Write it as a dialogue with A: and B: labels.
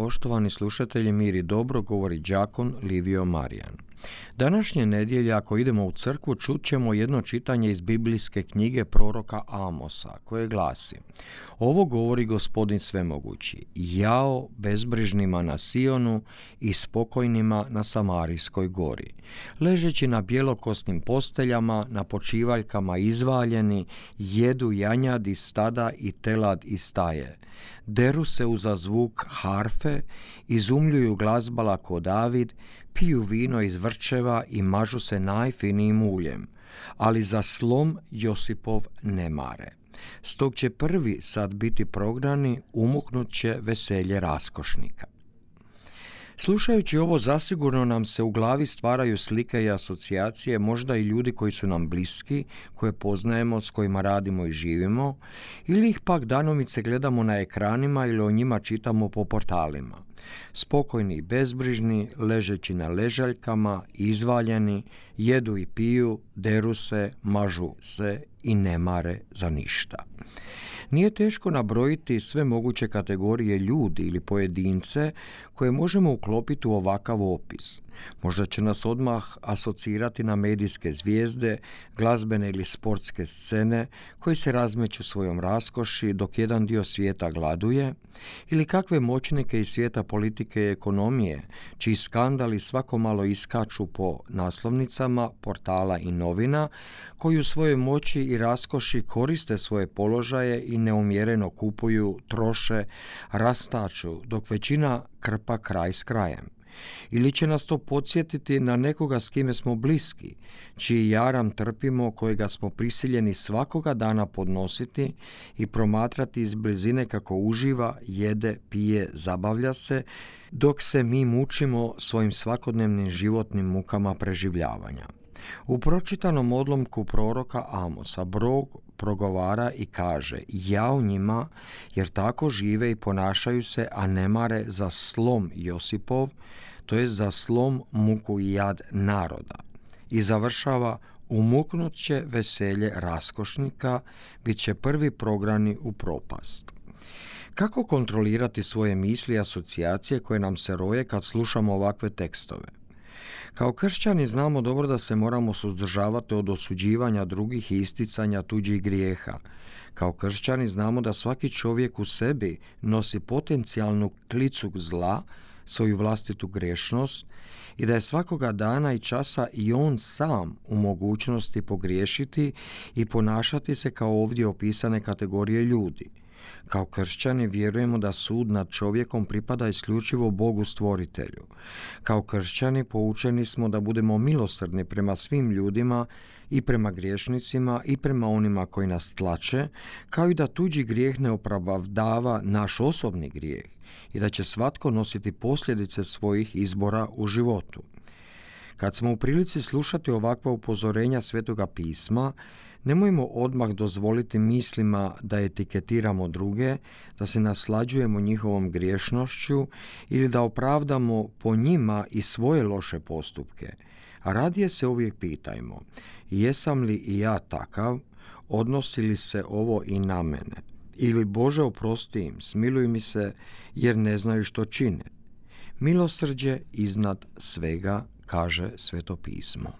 A: Poštovani slušatelji, mir i dobro, govori đakon Livio Marijan. Današnje nedjelje, ako idemo u crkvu, čut ćemo jedno čitanje iz biblijske knjige proroka Amosa, koje glasi Ovo govori gospodin svemogući, jao bezbrižnima na Sionu i spokojnima na Samarijskoj gori. Ležeći na bjelokosnim posteljama, na počivaljkama izvaljeni, jedu janjadi stada i telad i staje deru se uza zvuk harfe, izumljuju glazbala ko David, piju vino iz vrčeva i mažu se najfinijim uljem, ali za slom Josipov ne mare. Stog će prvi sad biti prognani, umuknut će veselje raskošnika. Slušajući ovo zasigurno nam se u glavi stvaraju slike i asocijacije, možda i ljudi koji su nam bliski, koje poznajemo, s kojima radimo i živimo, ili ih pak danomice gledamo na ekranima ili o njima čitamo po portalima. Spokojni i bezbrižni, ležeći na ležaljkama, izvaljeni, jedu i piju, deru se, mažu se i ne mare za ništa. Nije teško nabrojiti sve moguće kategorije ljudi ili pojedince koje možemo uklopiti u ovakav opis. Možda će nas odmah asocirati na medijske zvijezde, glazbene ili sportske scene koji se razmeću svojom raskoši dok jedan dio svijeta gladuje, ili kakve moćnike iz svijeta politike i ekonomije, čiji skandali svako malo iskaču po naslovnicama, portala i novina, koji u svojoj moći i raskoši koriste svoje položaje i neumjereno kupuju, troše, rastaču, dok većina krpa kraj s krajem. Ili će nas to podsjetiti na nekoga s kime smo bliski, čiji jaram trpimo, kojega smo prisiljeni svakoga dana podnositi i promatrati iz blizine kako uživa, jede, pije, zabavlja se, dok se mi mučimo svojim svakodnevnim životnim mukama preživljavanja. U pročitanom odlomku proroka Amosa Brog progovara i kaže ja u njima jer tako žive i ponašaju se, a ne mare za slom Josipov, to je za slom muku i jad naroda. I završava umuknut će veselje raskošnika, bit će prvi prograni u propast. Kako kontrolirati svoje misli i asocijacije koje nam se roje kad slušamo ovakve tekstove? Kao kršćani znamo dobro da se moramo suzdržavati od osuđivanja drugih i isticanja tuđih grijeha. Kao kršćani znamo da svaki čovjek u sebi nosi potencijalnu klicu zla, svoju vlastitu grešnost i da je svakoga dana i časa i on sam u mogućnosti pogriješiti i ponašati se kao ovdje opisane kategorije ljudi. Kao kršćani vjerujemo da sud nad čovjekom pripada isključivo Bogu stvoritelju. Kao kršćani poučeni smo da budemo milosrdni prema svim ljudima i prema griješnicima i prema onima koji nas tlače, kao i da tuđi grijeh ne opravdava naš osobni grijeh i da će svatko nositi posljedice svojih izbora u životu. Kad smo u prilici slušati ovakva upozorenja Svetoga pisma, Nemojmo odmah dozvoliti mislima da etiketiramo druge, da se naslađujemo njihovom griješnošću ili da opravdamo po njima i svoje loše postupke. A radije se uvijek pitajmo, jesam li i ja takav, odnosi li se ovo i na mene? Ili Bože oprosti im, smiluj mi se jer ne znaju što čine. Milosrđe iznad svega, kaže Sveto pismo.